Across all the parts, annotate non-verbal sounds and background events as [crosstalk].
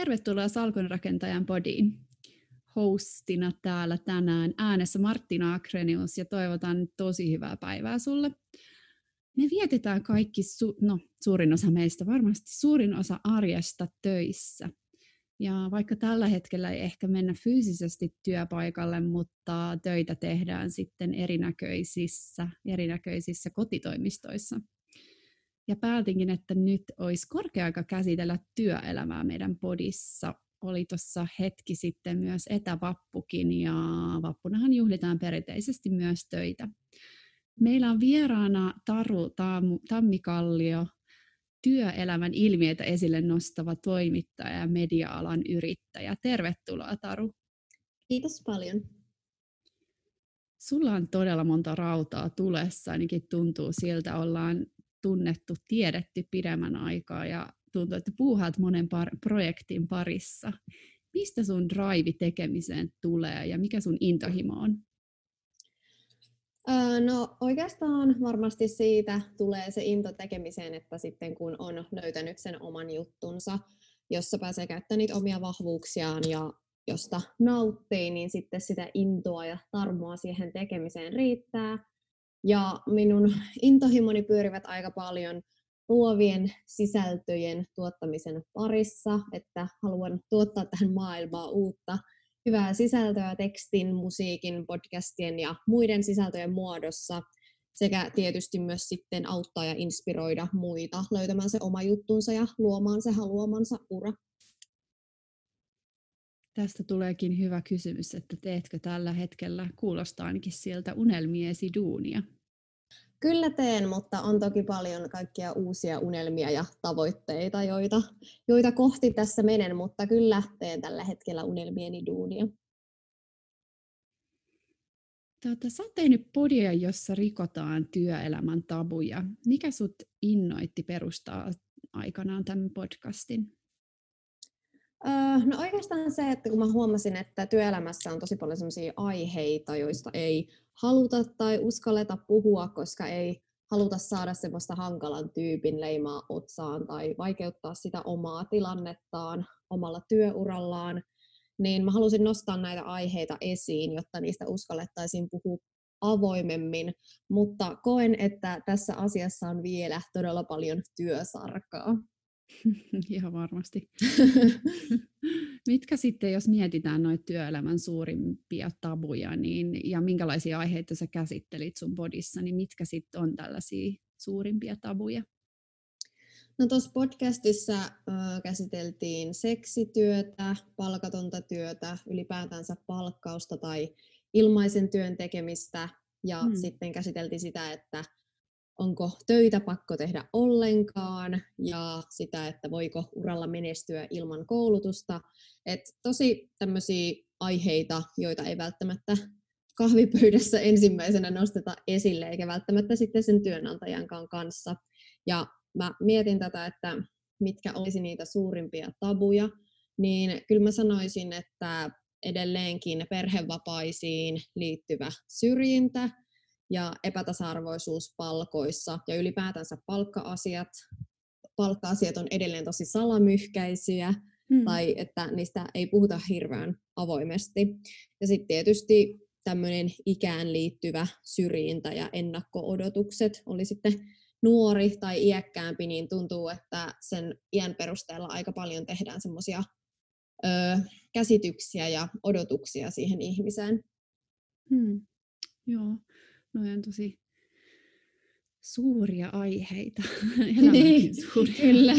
tervetuloa Salkonrakentajan podiin. Hostina täällä tänään äänessä Martina Akrenius ja toivotan tosi hyvää päivää sulle. Me vietetään kaikki, su- no suurin osa meistä varmasti suurin osa arjesta töissä. Ja vaikka tällä hetkellä ei ehkä mennä fyysisesti työpaikalle, mutta töitä tehdään sitten erinäköisissä, erinäköisissä kotitoimistoissa. Ja päätinkin, että nyt olisi korkea aika käsitellä työelämää meidän podissa. Oli tuossa hetki sitten myös etävappukin ja vappunahan juhlitaan perinteisesti myös töitä. Meillä on vieraana Taru Tammikallio, työelämän ilmiöitä esille nostava toimittaja ja media-alan yrittäjä. Tervetuloa Taru. Kiitos paljon. Sulla on todella monta rautaa tulessa, ainakin tuntuu siltä. Ollaan tunnettu, tiedetty pidemmän aikaa ja tuntuu, että puuhaat monen par- projektin parissa. Mistä sun drive tekemiseen tulee ja mikä sun intohimo on? No oikeastaan varmasti siitä tulee se into tekemiseen, että sitten kun on löytänyt sen oman juttunsa, jossa pääsee käyttämään niitä omia vahvuuksiaan ja josta nauttii, niin sitten sitä intoa ja tarmoa siihen tekemiseen riittää. Ja minun intohimoni pyörivät aika paljon luovien sisältöjen tuottamisen parissa, että haluan tuottaa tähän maailmaan uutta hyvää sisältöä tekstin, musiikin, podcastien ja muiden sisältöjen muodossa sekä tietysti myös sitten auttaa ja inspiroida muita löytämään se oma juttunsa ja luomaan se haluamansa ura. Tästä tuleekin hyvä kysymys, että teetkö tällä hetkellä, kuulostaa ainakin sieltä unelmiesi duunia? Kyllä teen, mutta on toki paljon kaikkia uusia unelmia ja tavoitteita, joita, joita kohti tässä menen, mutta kyllä teen tällä hetkellä unelmieni duunia. Tota, sä oot tehnyt podia, jossa rikotaan työelämän tabuja. Mikä sut innoitti perustaa aikanaan tämän podcastin? No oikeastaan se, että kun mä huomasin, että työelämässä on tosi paljon sellaisia aiheita, joista ei haluta tai uskalleta puhua, koska ei haluta saada semmoista hankalan tyypin leimaa otsaan tai vaikeuttaa sitä omaa tilannettaan omalla työurallaan, niin mä halusin nostaa näitä aiheita esiin, jotta niistä uskallettaisiin puhua avoimemmin, mutta koen, että tässä asiassa on vielä todella paljon työsarkaa. [laughs] Ihan varmasti. [laughs] Mitkä sitten, jos mietitään noita työelämän suurimpia tabuja, niin, ja minkälaisia aiheita sä käsittelit sun bodissa, niin mitkä sitten on tällaisia suurimpia tabuja? No tuossa podcastissa äh, käsiteltiin seksityötä, palkatonta työtä, ylipäätänsä palkkausta tai ilmaisen työn tekemistä, ja hmm. sitten käsiteltiin sitä, että onko töitä pakko tehdä ollenkaan ja sitä, että voiko uralla menestyä ilman koulutusta. Et tosi tämmöisiä aiheita, joita ei välttämättä kahvipöydässä ensimmäisenä nosteta esille, eikä välttämättä sitten sen työnantajankaan kanssa. Ja mä mietin tätä, että mitkä olisi niitä suurimpia tabuja, niin kyllä mä sanoisin, että edelleenkin perhevapaisiin liittyvä syrjintä, ja epätasa-arvoisuus palkoissa ja ylipäätänsä palkka-asiat. Palkka-asiat on edelleen tosi salamyhkäisiä hmm. tai että niistä ei puhuta hirveän avoimesti. Ja sitten tietysti tämmöinen ikään liittyvä syrjintä ja ennakko-odotukset oli sitten nuori tai iäkkäämpi, niin tuntuu, että sen iän perusteella aika paljon tehdään semmoisia käsityksiä ja odotuksia siihen ihmiseen. Hmm. Joo, No on tosi suuria aiheita. [laughs] niin, suuria. Kyllä.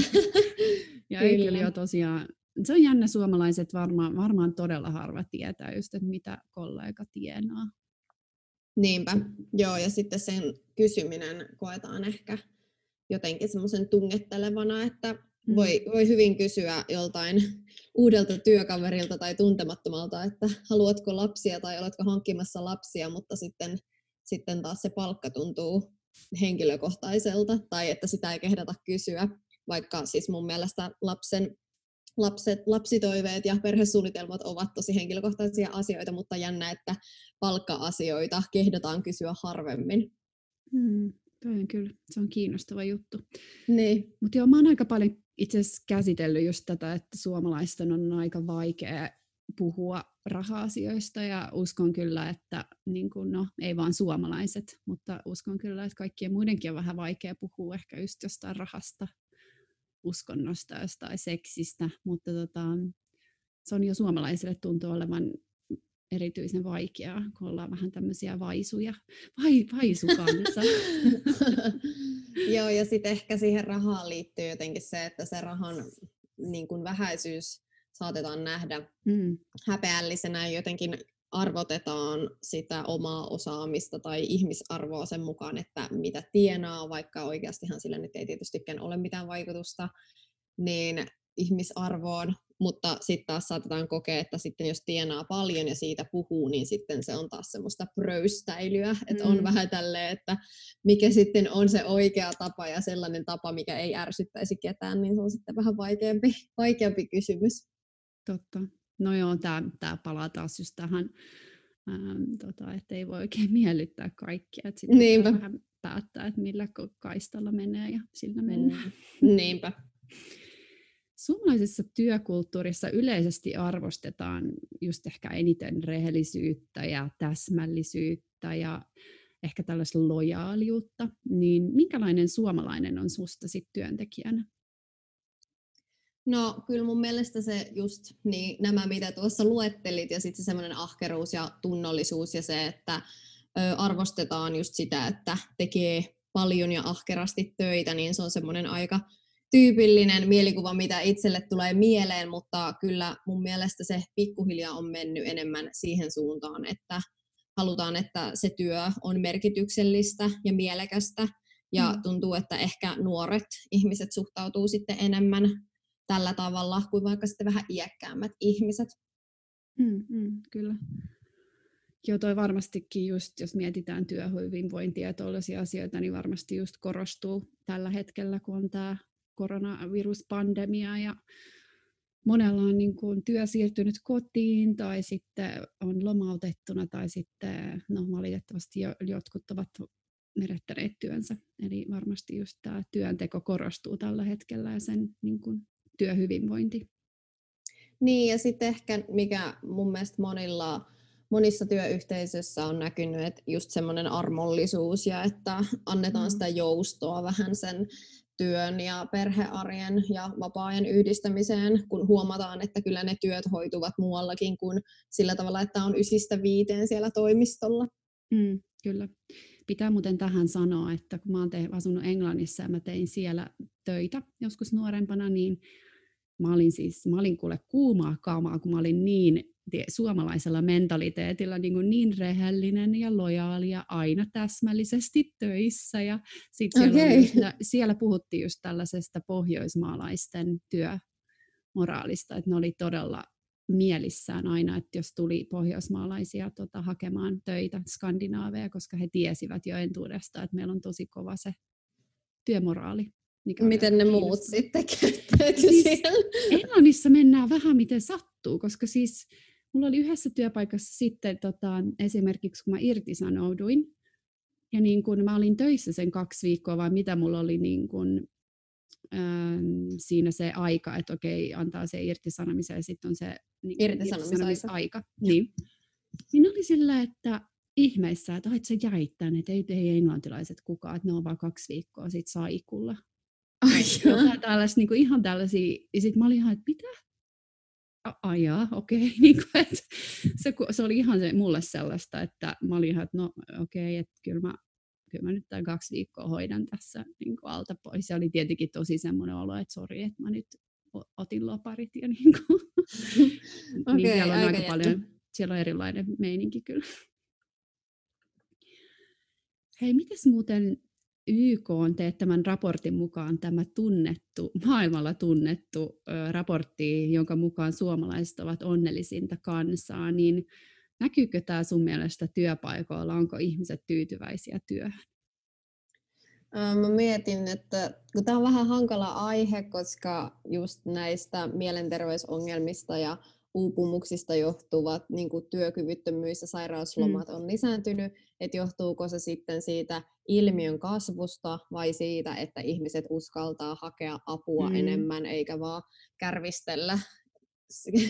ja kyllä. kyllä jo tosiaan, se on jännä suomalaiset varmaan, varmaan todella harva tietää just, että mitä kollega tienaa. Niinpä, joo, ja sitten sen kysyminen koetaan ehkä jotenkin semmoisen tungettelevana, että mm. voi, voi hyvin kysyä joltain uudelta työkaverilta tai tuntemattomalta, että haluatko lapsia tai oletko hankkimassa lapsia, mutta sitten sitten taas se palkka tuntuu henkilökohtaiselta tai että sitä ei kehdata kysyä, vaikka siis mun mielestä lapsen lapset, lapsitoiveet ja perhesuunnitelmat ovat tosi henkilökohtaisia asioita, mutta jännä, että palkka-asioita kehdataan kysyä harvemmin. Hmm, toi on kyllä, se on kiinnostava juttu. Niin. Mutta joo, mä oon aika paljon itse asiassa käsitellyt just tätä, että suomalaisten on aika vaikea puhua raha-asioista ja uskon kyllä, että niin kuin, no, ei vaan suomalaiset, mutta uskon kyllä, että kaikkien muidenkin on vähän vaikea puhua ehkä just jostain rahasta, uskonnosta, jostain seksistä, mutta tota, se on jo suomalaisille tuntuu olevan erityisen vaikeaa, kun ollaan vähän tämmöisiä vaisuja, vai, vaisukansa. [laughs] Joo, ja sitten ehkä siihen rahaan liittyy jotenkin se, että se rahan niin kuin vähäisyys saatetaan nähdä mm. häpeällisenä ja jotenkin arvotetaan sitä omaa osaamista tai ihmisarvoa sen mukaan, että mitä tienaa, vaikka oikeastihan sillä nyt ei tietystikään ole mitään vaikutusta, niin ihmisarvoon, mutta sitten taas saatetaan kokea, että sitten jos tienaa paljon ja siitä puhuu, niin sitten se on taas semmoista pröystäilyä, että mm. on vähän tälleen, että mikä sitten on se oikea tapa ja sellainen tapa, mikä ei ärsyttäisi ketään, niin se on sitten vähän vaikeampi, vaikeampi kysymys. Totta. No joo, tämä palaa taas just tähän, ähm, tota, että ei voi oikein [laughs] miellyttää kaikkia, että sitten Niinpä. vähän päättää, että millä kaistalla menee ja sillä mennään. Mm. Niinpä. [laughs] Suomalaisessa työkulttuurissa yleisesti arvostetaan just ehkä eniten rehellisyyttä ja täsmällisyyttä ja ehkä tällaista lojaaliutta, niin minkälainen suomalainen on susta sit työntekijänä? No kyllä mun mielestä se just niin, nämä, mitä tuossa luettelit, ja sitten se semmoinen ahkeruus ja tunnollisuus ja se, että ö, arvostetaan just sitä, että tekee paljon ja ahkerasti töitä, niin se on semmoinen aika tyypillinen mielikuva, mitä itselle tulee mieleen, mutta kyllä mun mielestä se pikkuhiljaa on mennyt enemmän siihen suuntaan, että halutaan, että se työ on merkityksellistä ja mielekästä, ja mm. tuntuu, että ehkä nuoret ihmiset suhtautuu sitten enemmän tällä tavalla kuin vaikka sitten vähän iäkkäämmät ihmiset. Mm, mm, kyllä. Joo, toi varmastikin just, jos mietitään työhyvinvointia ja tuollaisia asioita, niin varmasti just korostuu tällä hetkellä, kun on tämä koronaviruspandemia ja monella on niin kuin työ siirtynyt kotiin tai sitten on lomautettuna tai sitten no, valitettavasti jotkut ovat menettäneet työnsä. Eli varmasti just tämä työnteko korostuu tällä hetkellä ja sen niin kuin, työhyvinvointi. Niin ja sitten ehkä mikä mun mielestä monilla monissa työyhteisöissä on näkynyt, että just semmoinen armollisuus ja että annetaan mm. sitä joustoa vähän sen työn ja perhearjen ja vapaa-ajan yhdistämiseen, kun huomataan, että kyllä ne työt hoituvat muuallakin kuin sillä tavalla, että on ysistä viiteen siellä toimistolla. Mm, kyllä. Pitää muuten tähän sanoa, että kun mä oon asunut Englannissa ja mä tein siellä töitä joskus nuorempana, niin mä olin siis, mä olin kuule kuumaa kaamaa, kun mä olin niin suomalaisella mentaliteetilla niin, kuin niin rehellinen ja lojaali ja aina täsmällisesti töissä. Ja sit siellä, okay. just, siellä puhuttiin just tällaisesta pohjoismaalaisten työmoraalista, että ne oli todella mielissään aina, että jos tuli pohjoismaalaisia tota, hakemaan töitä skandinaaveja, koska he tiesivät jo entuudesta, että meillä on tosi kova se työmoraali. Miten ne muut sitten käyttäytyi siis siellä? Englannissa mennään vähän miten sattuu, koska siis mulla oli yhdessä työpaikassa sitten tota, esimerkiksi, kun mä irtisanouduin, ja niin kun mä olin töissä sen kaksi viikkoa, vai mitä mulla oli niin kun, ähm, siinä se aika, että okei, antaa se irtisanomisen ja sitten on se niin, irtisanomisaika. Niin. niin oli sillä, että ihmeissä, että et sä jäit tänne, että ei, ei englantilaiset kukaan, että ne on vaan kaksi viikkoa sit saikulla. Ai tällaisia, niin kuin ihan tällaisia, ja sitten mä olin ihan, että mitä? Ajaa, okei. [laughs] Okay. Niin kuin, se, se oli ihan se, mulle sellaista, että mä olin ihan, että no okei, okay, että kyllä mä, kyllä mä nyt tämän kaksi viikkoa hoidan tässä niin kuin alta pois. Se oli tietenkin tosi semmoinen olo, että sori, että mä nyt otin loparit ja [laughs] niin kuin, okay, niin siellä on aika, aika paljon, siellä on erilainen meininki kyllä. Hei, mitäs muuten YK on teettämän raportin mukaan tämä tunnettu, maailmalla tunnettu raportti, jonka mukaan suomalaiset ovat onnellisinta kansaa, niin näkyykö tämä sun mielestä työpaikoilla? Onko ihmiset tyytyväisiä työhön? Mä mietin, että kun tämä on vähän hankala aihe, koska just näistä mielenterveysongelmista ja uupumuksista johtuvat niin kuin työkyvyttömyys ja sairauslomat mm. on lisääntynyt, että johtuuko se sitten siitä ilmiön kasvusta vai siitä, että ihmiset uskaltaa hakea apua mm. enemmän eikä vaan kärvistellä,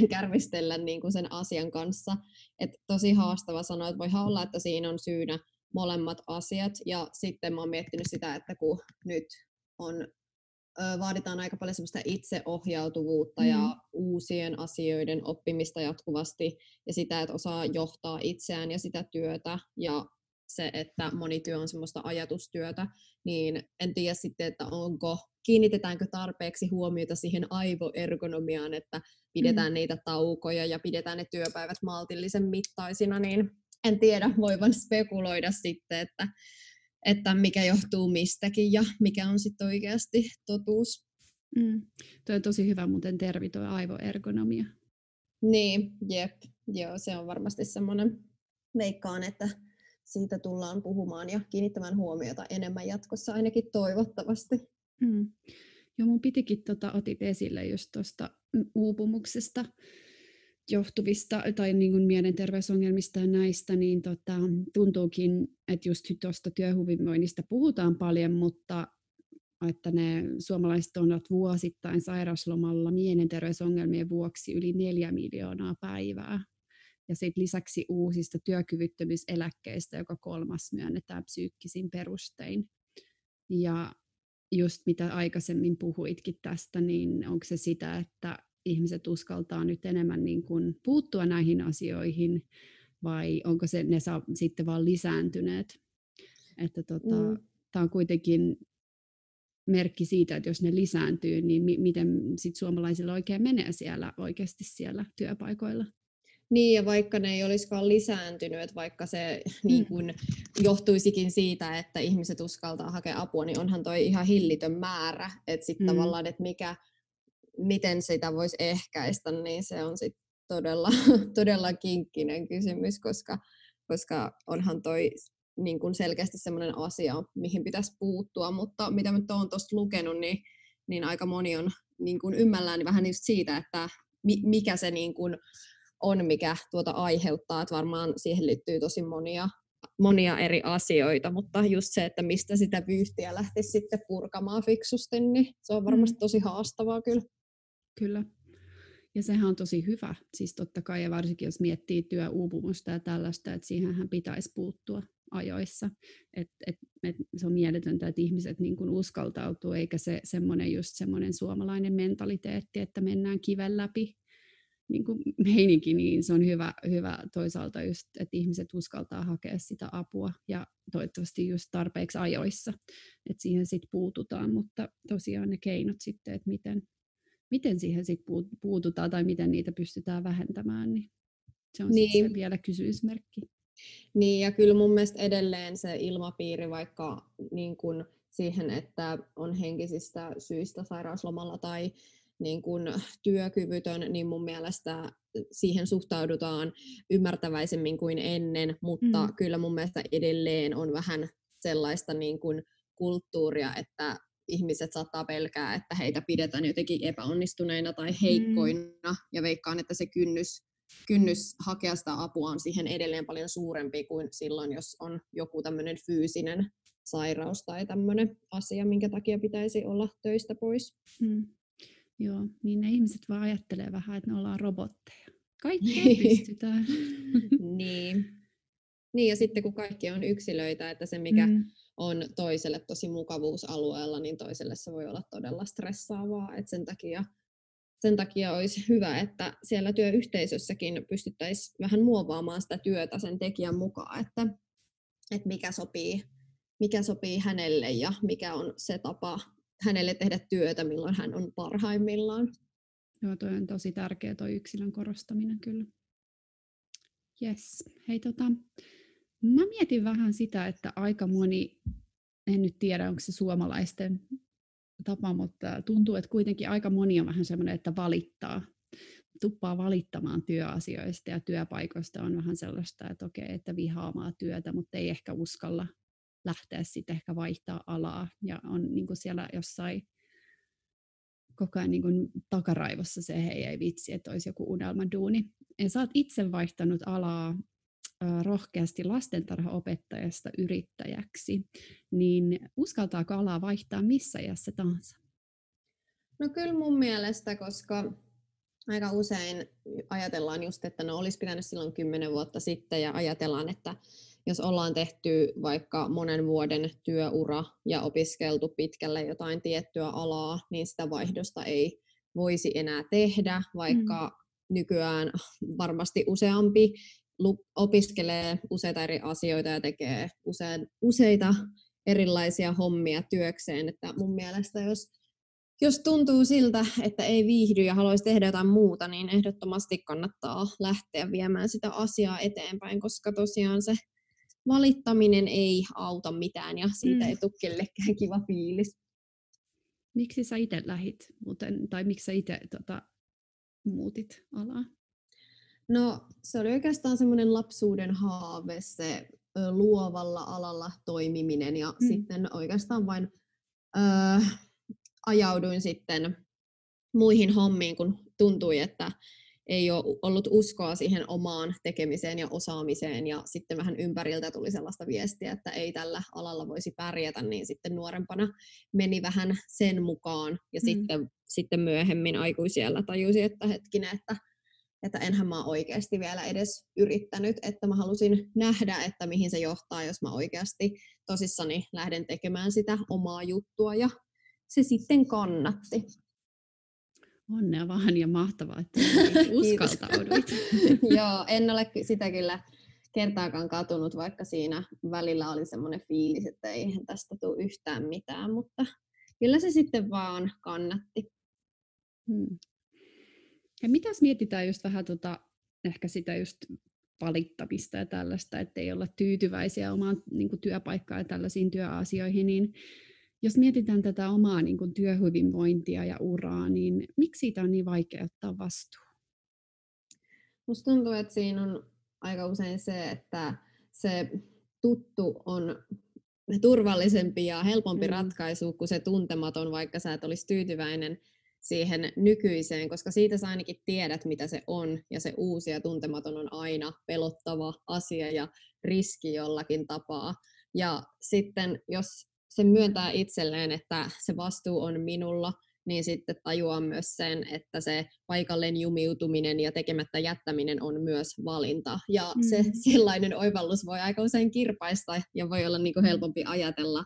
kärvistellä niin kuin sen asian kanssa. Et tosi haastava sanoa, että voihan olla, että siinä on syynä molemmat asiat. Ja sitten mä oon miettinyt sitä, että kun nyt on vaaditaan aika paljon semmoista itseohjautuvuutta mm. ja uusien asioiden oppimista jatkuvasti ja sitä, että osaa johtaa itseään ja sitä työtä ja se, että moni työ on semmoista ajatustyötä, niin en tiedä sitten, että onko, kiinnitetäänkö tarpeeksi huomiota siihen aivoergonomiaan, että pidetään mm. niitä taukoja ja pidetään ne työpäivät maltillisen mittaisina, niin en tiedä, voivan spekuloida sitten, että että mikä johtuu mistäkin ja mikä on sitten oikeasti totuus. Mm. Tuo on tosi hyvä muuten tervi, tuo aivoergonomia. Niin, jep. Joo, se on varmasti semmoinen, veikkaan, että siitä tullaan puhumaan ja kiinnittämään huomiota enemmän jatkossa, ainakin toivottavasti. Mm. Joo, mun pitikin tota, otit esille just tuosta uupumuksesta johtuvista tai niin kuin mielenterveysongelmista ja näistä, niin tota, tuntuukin, että just tuosta työhyvinvoinnista puhutaan paljon, mutta että ne suomalaiset ovat vuosittain sairaslomalla mielenterveysongelmien vuoksi yli neljä miljoonaa päivää. Ja sitten lisäksi uusista työkyvyttömyyseläkkeistä, joka kolmas myönnetään psyykkisin perustein. Ja just mitä aikaisemmin puhuitkin tästä, niin onko se sitä, että ihmiset uskaltaa nyt enemmän niin kuin puuttua näihin asioihin, vai onko se ne saa, sitten vaan lisääntyneet? Että tota, mm. Tämä on kuitenkin merkki siitä, että jos ne lisääntyy, niin mi- miten sit suomalaisilla oikein menee siellä oikeasti siellä työpaikoilla. Niin, ja vaikka ne ei olisikaan lisääntynyt, että vaikka se mm. niin kun, johtuisikin siitä, että ihmiset uskaltaa hakea apua, niin onhan toi ihan hillitön määrä. Että sitten mm. tavallaan, että mikä, miten sitä voisi ehkäistä, niin se on sitten todella, [laughs] todella kinkkinen kysymys, koska, koska onhan toi niin kuin selkeästi sellainen asia, mihin pitäisi puuttua, mutta mitä nyt olen tuosta lukenut, niin, niin aika moni on niin kuin ymmällään niin vähän just siitä, että mikä se niin kuin on, mikä tuota aiheuttaa, että varmaan siihen liittyy tosi monia, monia eri asioita, mutta just se, että mistä sitä vyyhtiä lähtisi sitten purkamaan fiksusti, niin se on varmasti mm. tosi haastavaa kyllä. Kyllä. Ja sehän on tosi hyvä, siis totta kai, ja varsinkin jos miettii työuupumusta ja tällaista, että siihenhän pitäisi puuttua ajoissa. Et, et, et se on mieletöntä, että ihmiset niin kuin uskaltautuu, eikä se semmoinen just semmoinen suomalainen mentaliteetti, että mennään kiven läpi niin kuin meininki, niin se on hyvä, hyvä toisaalta just, että ihmiset uskaltaa hakea sitä apua ja toivottavasti just tarpeeksi ajoissa, että siihen sitten puututaan, mutta tosiaan ne keinot sitten, että miten, miten siihen sit puututaan tai miten niitä pystytään vähentämään, niin se on niin. se vielä kysymysmerkki. Niin, ja kyllä mun mielestä edelleen se ilmapiiri, vaikka niin kun siihen, että on henkisistä syistä sairauslomalla tai niin kun työkyvytön, niin mun mielestä siihen suhtaudutaan ymmärtäväisemmin kuin ennen, mutta mm. kyllä mun mielestä edelleen on vähän sellaista niin kun kulttuuria, että ihmiset saattaa pelkää, että heitä pidetään jotenkin epäonnistuneina tai heikkoina, mm. ja veikkaan, että se kynnys, kynnys hakea sitä apua on siihen edelleen paljon suurempi kuin silloin, jos on joku tämmöinen fyysinen sairaus tai tämmöinen asia, minkä takia pitäisi olla töistä pois. Mm. Joo, niin ne ihmiset vaan ajattelee vähän, että ne ollaan robotteja. Kaikkea pystytään. [laughs] niin. Niin, ja sitten kun kaikki on yksilöitä, että se mikä mm on toiselle tosi mukavuusalueella, niin toiselle se voi olla todella stressaavaa. Et sen, takia, sen takia olisi hyvä, että siellä työyhteisössäkin pystyttäisiin vähän muovaamaan sitä työtä sen tekijän mukaan, että, että mikä, sopii, mikä sopii hänelle ja mikä on se tapa hänelle tehdä työtä, milloin hän on parhaimmillaan. Joo, toi on tosi tärkeä tuo yksilön korostaminen kyllä. Yes. Hei, tota, Mä mietin vähän sitä, että aika moni, en nyt tiedä onko se suomalaisten tapa, mutta tuntuu, että kuitenkin aika moni on vähän semmoinen, että valittaa. Tuppaa valittamaan työasioista ja työpaikoista on vähän sellaista, että okei, että vihaamaa työtä, mutta ei ehkä uskalla lähteä sitten ehkä vaihtaa alaa ja on niin kuin siellä jossain koko ajan niin kuin takaraivossa se, hei ei vitsi, että olisi joku unelmaduuni. Ja sä oot itse vaihtanut alaa rohkeasti lastentarhaopettajasta yrittäjäksi, niin uskaltaako alaa vaihtaa missä iässä tahansa? No kyllä mun mielestä, koska aika usein ajatellaan just, että no olisi pitänyt silloin kymmenen vuotta sitten ja ajatellaan, että jos ollaan tehty vaikka monen vuoden työura ja opiskeltu pitkälle jotain tiettyä alaa, niin sitä vaihdosta ei voisi enää tehdä, vaikka mm. nykyään varmasti useampi opiskelee useita eri asioita ja tekee usein, useita erilaisia hommia työkseen. Että mun mielestä jos, jos tuntuu siltä, että ei viihdy ja haluaisi tehdä jotain muuta, niin ehdottomasti kannattaa lähteä viemään sitä asiaa eteenpäin, koska tosiaan se valittaminen ei auta mitään ja siitä mm. ei tule kellekään kiva fiilis. Miksi sä itse lähit muuten, tai miksi sä itse tota, muutit alaa? No se oli oikeastaan semmoinen lapsuuden haave, se luovalla alalla toimiminen ja mm. sitten oikeastaan vain ö, ajauduin sitten muihin hommiin, kun tuntui, että ei ole ollut uskoa siihen omaan tekemiseen ja osaamiseen ja sitten vähän ympäriltä tuli sellaista viestiä, että ei tällä alalla voisi pärjätä, niin sitten nuorempana meni vähän sen mukaan ja mm. sitten, sitten myöhemmin aikuisiellä tajusi, että hetkinen, että, että enhän mä oikeasti vielä edes yrittänyt, että mä halusin nähdä, että mihin se johtaa, jos mä oikeasti tosissani lähden tekemään sitä omaa juttua ja se sitten kannatti. Onnea vaan ja mahtavaa, että [laughs] uskaltauduit. [laughs] Joo, en ole sitä kyllä kertaakaan katunut, vaikka siinä välillä oli semmoinen fiilis, että eihän tästä tule yhtään mitään, mutta kyllä se sitten vaan kannatti. Hmm. Ja mitäs mietitään just vähän tota, ehkä sitä just valittamista ja tällaista, että ei olla tyytyväisiä omaan niin työpaikkaan ja tällaisiin työasioihin, niin jos mietitään tätä omaa niin kuin työhyvinvointia ja uraa, niin miksi siitä on niin vaikea ottaa vastuu? Musta tuntuu, että siinä on aika usein se, että se tuttu on turvallisempi ja helpompi mm. ratkaisu kuin se tuntematon, vaikka sä et olisi tyytyväinen siihen nykyiseen, koska siitä sä ainakin tiedät, mitä se on, ja se uusi ja tuntematon on aina pelottava asia ja riski jollakin tapaa. Ja sitten jos se myöntää itselleen, että se vastuu on minulla, niin sitten tajuaa myös sen, että se paikalleen jumiutuminen ja tekemättä jättäminen on myös valinta. Ja mm. se [laughs] sellainen oivallus voi aika usein kirpaista ja voi olla niin kuin helpompi ajatella,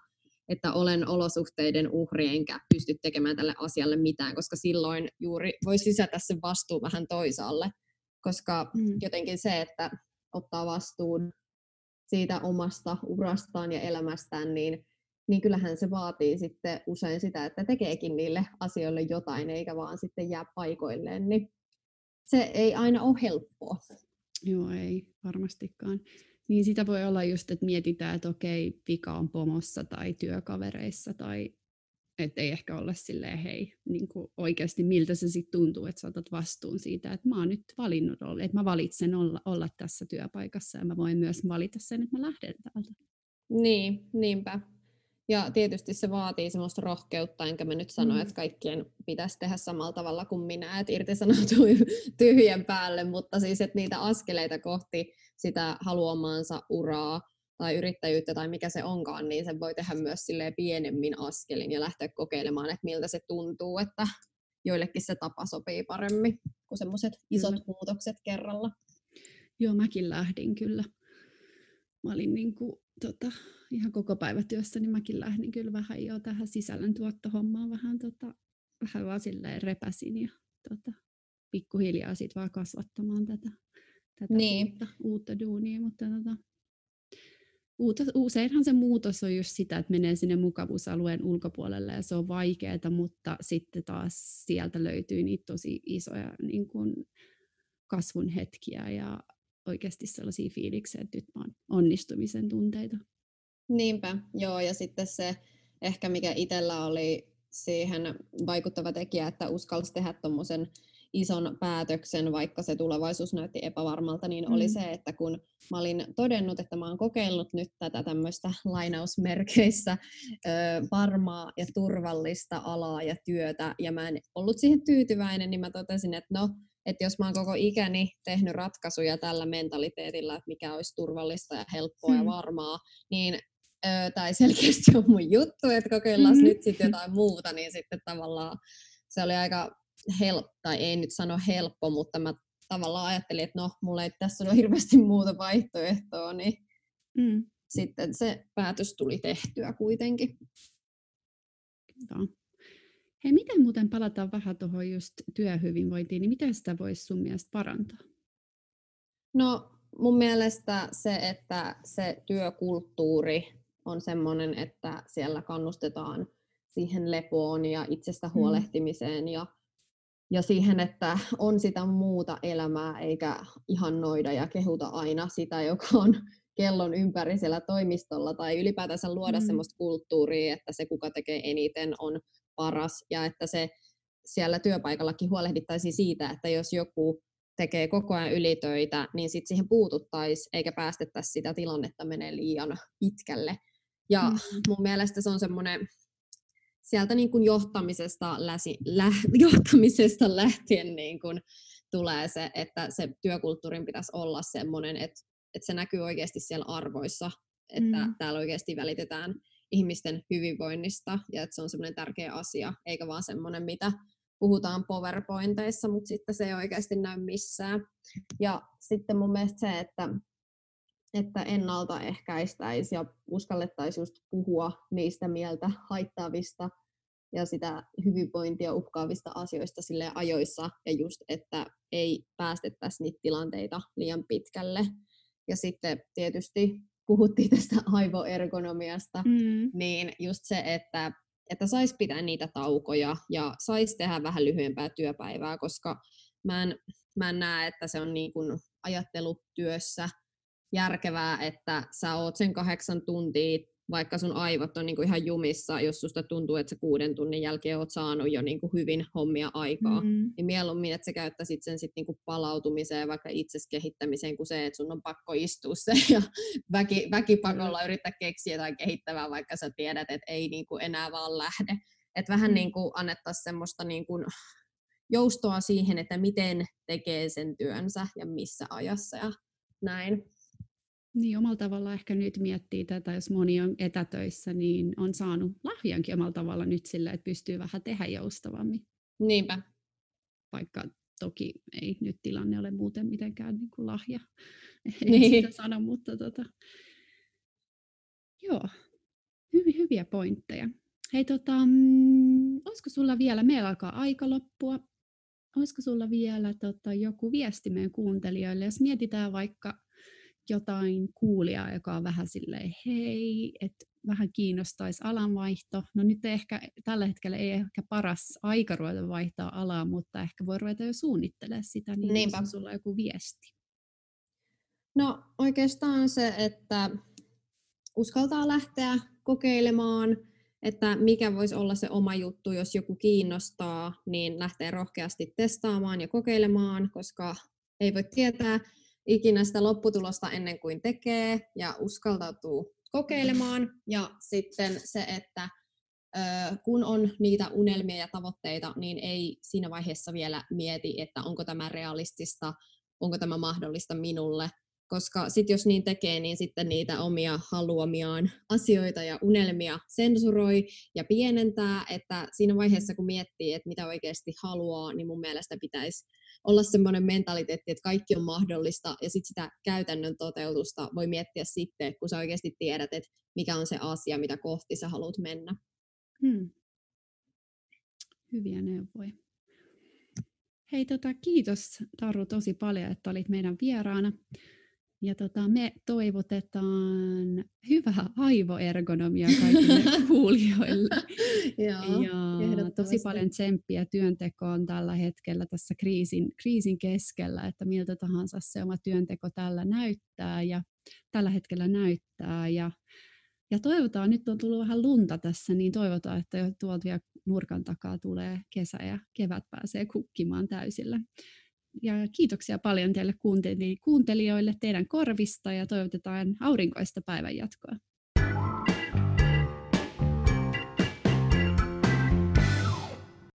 että olen olosuhteiden uhri enkä pysty tekemään tälle asialle mitään, koska silloin juuri voi sysätä sen vastuu vähän toisaalle. Koska mm. jotenkin se, että ottaa vastuun siitä omasta urastaan ja elämästään, niin niin kyllähän se vaatii sitten usein sitä, että tekeekin niille asioille jotain, eikä vaan sitten jää paikoilleen, niin se ei aina ole helppoa. Joo, ei varmastikaan. Niin sitä voi olla just, että mietitään, että okei, vika on pomossa tai työkavereissa tai että ei ehkä olla silleen, hei, niin kuin oikeasti miltä se sitten tuntuu, että saatat vastuun siitä, että mä oon nyt valinnut olla, että mä valitsen olla, olla tässä työpaikassa ja mä voin myös valita sen, että mä lähden täältä. Niin, niinpä. Ja tietysti se vaatii semmoista rohkeutta, enkä mä nyt sano, mm. että kaikkien pitäisi tehdä samalla tavalla kuin minä, että irtisanoutuu [laughs] tyhjän päälle, mutta siis, että niitä askeleita kohti sitä haluamaansa uraa tai yrittäjyyttä tai mikä se onkaan, niin se voi tehdä myös silleen pienemmin askelin ja lähteä kokeilemaan, että miltä se tuntuu, että joillekin se tapa sopii paremmin kuin semmoiset isot muutokset kerralla. Joo, mäkin lähdin kyllä. Mä olin niin kuin, tota, ihan koko päivätyössä, niin mäkin lähdin kyllä vähän jo tähän sisällöntuottohommaan vähän, tota, vähän vaan silleen repäsin ja tota, pikkuhiljaa sit vaan kasvattamaan tätä, tätä niin. uutta, uutta duunia, mutta tota, uutta, useinhan se muutos on just sitä, että menee sinne mukavuusalueen ulkopuolelle ja se on vaikeaa, mutta sitten taas sieltä löytyy niitä tosi isoja niin kuin kasvun hetkiä ja oikeasti sellaisia fiiliksiä, että nyt vaan onnistumisen tunteita. Niinpä, joo, ja sitten se ehkä mikä itsellä oli siihen vaikuttava tekijä, että uskalsi tehdä tuommoisen ison päätöksen, vaikka se tulevaisuus näytti epävarmalta, niin mm. oli se, että kun mä olin todennut, että mä oon kokeillut nyt tätä tämmöistä lainausmerkeissä ö, varmaa ja turvallista alaa ja työtä, ja mä en ollut siihen tyytyväinen, niin mä totesin, että no, että jos mä oon koko ikäni tehnyt ratkaisuja tällä mentaliteetillä, että mikä olisi turvallista ja helppoa mm. ja varmaa, niin tämä ei selkeästi ole mun juttu, että kokeillaan mm-hmm. nyt sitten jotain muuta, niin sitten tavallaan se oli aika helppo, tai ei nyt sano helppo, mutta mä tavallaan ajattelin, että no, mulla ei tässä ole hirveästi muuta vaihtoehtoa, niin mm. sitten se päätös tuli tehtyä kuitenkin. Joo. Hei, miten muuten palataan vähän tuohon just työhyvinvointiin, niin miten sitä voisi sun mielestä parantaa? No mun mielestä se, että se työkulttuuri on sellainen, että siellä kannustetaan siihen lepoon ja itsestä mm. huolehtimiseen ja, ja siihen, että on sitä muuta elämää eikä ihannoida ja kehuta aina sitä, joka on kellon ympäri siellä toimistolla tai ylipäätänsä luoda mm. semmoista kulttuuria, että se kuka tekee eniten on paras ja että se siellä työpaikallakin huolehdittaisiin siitä, että jos joku tekee koko ajan ylitöitä, niin sitten siihen puututtaisiin eikä päästettäisi sitä tilannetta menee liian pitkälle. Ja mm. mun mielestä se on semmoinen sieltä niin kuin johtamisesta, läsi, lä, [laughs] johtamisesta lähtien niin kuin tulee se, että se työkulttuurin pitäisi olla semmoinen, että, että se näkyy oikeasti siellä arvoissa, että mm. täällä oikeasti välitetään ihmisten hyvinvoinnista ja että se on semmoinen tärkeä asia, eikä vaan semmoinen, mitä puhutaan PowerPointeissa, mutta sitten se ei oikeasti näy missään. Ja sitten mun mielestä se, että että ennaltaehkäistäisiin ja uskallettaisiin just puhua niistä mieltä haittaavista ja sitä hyvinvointia uhkaavista asioista sille ajoissa ja just, että ei päästettäisi niitä tilanteita liian pitkälle. Ja sitten tietysti puhuttiin tästä [laughs] aivoergonomiasta, mm. niin just se, että, että saisi pitää niitä taukoja ja saisi tehdä vähän lyhyempää työpäivää, koska mä en, mä en näe, että se on niin kuin ajattelutyössä järkevää, että sä oot sen kahdeksan tuntia, vaikka sun aivot on niinku ihan jumissa, jos susta tuntuu, että sä kuuden tunnin jälkeen oot saanut jo niinku hyvin hommia aikaa, mm. niin mieluummin, että sä käyttäisit sen sit niinku palautumiseen, vaikka itses kehittämiseen, kuin se, että sun on pakko istua se ja [laughs] väki, väkipakolla mm. yrittää keksiä jotain kehittävää, vaikka sä tiedät, että ei niinku enää vaan lähde. Että vähän mm. niinku annettaisiin semmoista niinku joustoa siihen, että miten tekee sen työnsä ja missä ajassa ja näin. Niin, omalla tavalla ehkä nyt miettii tätä, jos moni on etätöissä, niin on saanut lahjankin omalla tavalla nyt sillä, että pystyy vähän tehdä joustavammin. Niinpä. Vaikka toki ei nyt tilanne ole muuten mitenkään niin kuin lahja, [laughs] ei niin. sitä sano, mutta tota, joo, Hyvi, hyviä pointteja. Hei, tota, mm, olisiko sulla vielä, meillä alkaa aika loppua, olisiko sulla vielä tota, joku viesti meidän kuuntelijoille, jos mietitään vaikka jotain kuulijaa, joka on vähän silleen, hei, että vähän kiinnostaisi alanvaihto. No nyt ehkä, tällä hetkellä ei ehkä paras aika ruveta vaihtaa alaa, mutta ehkä voi ruveta jo suunnittelemaan sitä, niin Niinpä. on sulla joku viesti. No oikeastaan se, että uskaltaa lähteä kokeilemaan, että mikä voisi olla se oma juttu, jos joku kiinnostaa, niin lähtee rohkeasti testaamaan ja kokeilemaan, koska ei voi tietää, ikinä sitä lopputulosta ennen kuin tekee ja uskaltautuu kokeilemaan. Ja sitten se, että kun on niitä unelmia ja tavoitteita, niin ei siinä vaiheessa vielä mieti, että onko tämä realistista, onko tämä mahdollista minulle, koska sitten jos niin tekee, niin sitten niitä omia haluamiaan asioita ja unelmia sensuroi ja pienentää, että siinä vaiheessa kun miettii, että mitä oikeasti haluaa, niin mun mielestä pitäisi olla semmoinen mentaliteetti, että kaikki on mahdollista ja sitten sitä käytännön toteutusta voi miettiä sitten, kun sä oikeasti tiedät, että mikä on se asia, mitä kohti sä haluat mennä. Hmm. Hyviä neuvoja. Hei, tota, kiitos Taru tosi paljon, että olit meidän vieraana. Ja tota, me toivotetaan hyvää aivoergonomiaa kaikille [laughs] kuulijoille. Joo, ja tosi paljon tsemppiä työntekoon tällä hetkellä tässä kriisin, kriisin keskellä, että miltä tahansa se oma työnteko tällä näyttää ja tällä hetkellä näyttää. Ja, ja toivotaan, nyt on tullut vähän lunta tässä, niin toivotaan, että tuolta vielä nurkan takaa tulee kesä ja kevät pääsee kukkimaan täysillä ja kiitoksia paljon teille kuuntelijoille teidän korvista ja toivotetaan aurinkoista päivänjatkoa.